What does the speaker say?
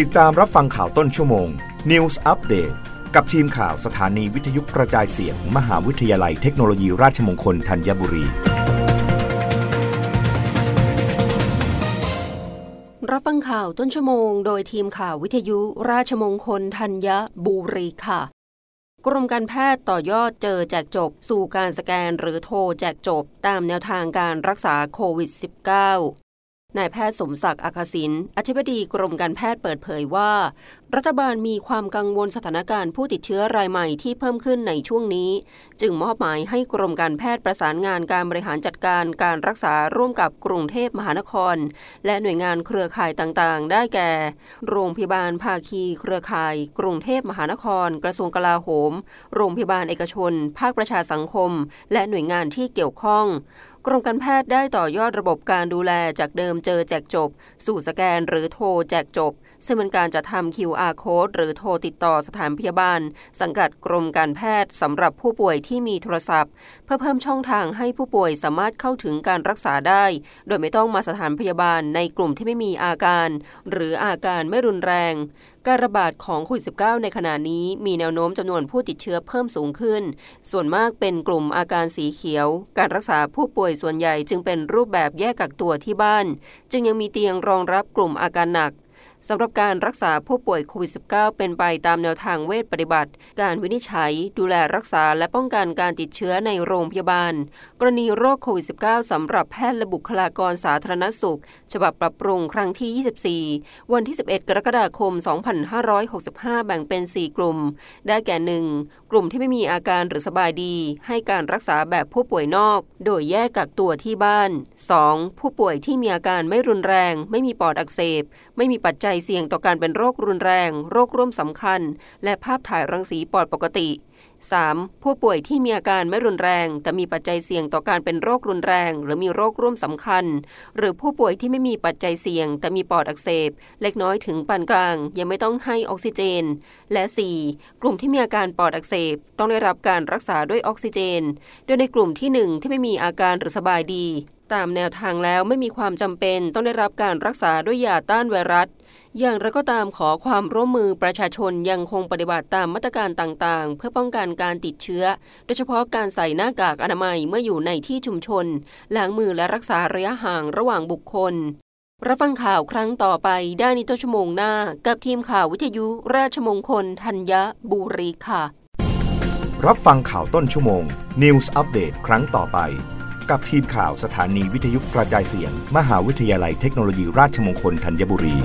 ติดตามรับฟังข่าวต้นชั่วโมง News Update กับทีมข่าวสถานีวิทยุกระจายเสียงมมหาวิทยาลัยเทคโนโลยีราชมงคลธัญบุรี รับฟังข่าวต้นชั่วโมง โดยทีมข่าววิทยุราชมงคลธัญบุรีค่ะ กรมการแพทย์ต่อยอดเจอแจกจบ สู่การสแกนหรือโทรแจกจบตามแนวทางการรักษาโควิด -19 นายแพทย์สมศักดิ์อาคาสินอธิบดีกรมการแพทย์เปิดเผยว่า รัฐบาลมีความกังวลสถานการณ์ผู้ติดเชื้อรายใหม่ที่เพิ่มขึ้นในช่วงนี้ จึงมอบหมายให้กรมการแพทย์ประสานงานการบริหารจัดการการรักษาร่วมกับกรุงเทพมหานคร และหน่วยงานเครือข่ายต่างๆ ได้แก่ โรงพยาบาลภาคี เครือข่าย กรุงเทพมหานคร กระทรวงกลาโหม โรงพยาบาลเอกชน ภาคประชาสังคม และหน่วยงานที่เกี่ยวข้องกรมการแพทย์ได้ต่อยอดระบบการดูแลจากเดิมเจอแจกจบ สู่สแกนหรือโทรแจกจบ ซึ่งเป็นการจะทำ QR code หรือโทรติดต่อสถานพยาบาล สังกัดกรมการแพทย์สำหรับผู้ป่วยที่มีโทรศัพท์ เพื่อเพิ่มช่องทางให้ผู้ป่วยสามารถเข้าถึงการรักษาได้ โดยไม่ต้องมาสถานพยาบาลในกลุ่มที่ไม่มีอาการ หรืออาการไม่รุนแรงการระบาดของโควิด -19 ในขณะนี้มีแนวโน้มจำนวนผู้ติดเชื้อเพิ่มสูงขึ้น ส่วนมากเป็นกลุ่มอาการสีเขียว การรักษาผู้ป่วยส่วนใหญ่จึงเป็นรูปแบบแยกกักตัวที่บ้าน จึงยังมีเตียงรองรับกลุ่มอาการหนัก สำหรับการรักษาผู้ป่วยโควิด -19 เป็นไปตามแนวทางเวชปฏิบัติ การวินิจฉัย ดูแลรักษาและป้องกันการติดเชื้อในโรงพยาบาล กรณีโรคโควิด -19 สำหรับแพทย์และบุคลากรสาธารณสุข ฉบับปรับปรุงครั้งที่ 24 วันที่ 11 กรกฎาคม 2565 แบ่งเป็น 4 กลุ่ม ได้แก่ 1. กลุ่มที่ไม่มีอาการหรือสบายดี ให้การรักษาแบบผู้ป่วยนอก โดยแยกกักตัวที่บ้าน 2. ผู้ป่วยที่มีอาการไม่รุนแรง ไม่มีปอดอักเสบ ไม่มีปัจจัยเสี่ยงต่อการเป็นโรครุนแรง โรคร่วมสำคัญ และภาพถ่ายรังสีปอดปกติ 3. ผู้ป่วยที่มีอาการไม่รุนแรง แต่มีปัจจัยเสี่ยงต่อการเป็นโรครุนแรง หรือมีโรคร่วมสำคัญ หรือผู้ป่วยที่ไม่มีปัจจัยเสี่ยง แต่มีปอดอักเสบ เล็กน้อยถึงปานกลาง ยังไม่ต้องให้ออกซิเจน และ 4. กลุ่มที่มีอาการปอดอักเสบ ต้องได้รับการรักษาด้วยออกซิเจน โดยในกลุ่มที่ 1 ที่ไม่มีอาการหรือสบายดี ตามแนวทางแล้วไม่มีความจำเป็น ต้องได้รับการรักษาด้วยยาต้านไวรัส อย่างไรก็ตามขอความร่วมมือประชาชนยังคงปฏิบัติตามมาตรการต่างๆ เพื่อป้องกันการติดเชื้อ โดยเฉพาะการใส่หน้ากากอนามัยเมื่ออยู่ในที่ชุมชน ล้างมือและรักษาระยะห่างระหว่างบุคคล รับฟังข่าวครั้งต่อไปได้ในต้นชั่วโมงหน้า กับทีมข่าววิทยุราชมงคลธัญบุรีค่ะ รับฟังข่าวต้นชั่วโมง News อัปเดตครั้งต่อไป กับทีมข่าวสถานีวิทยุกระจายเสียง มหาวิทยาลัยเทคโนโลยีราชมงคลธัญบุรี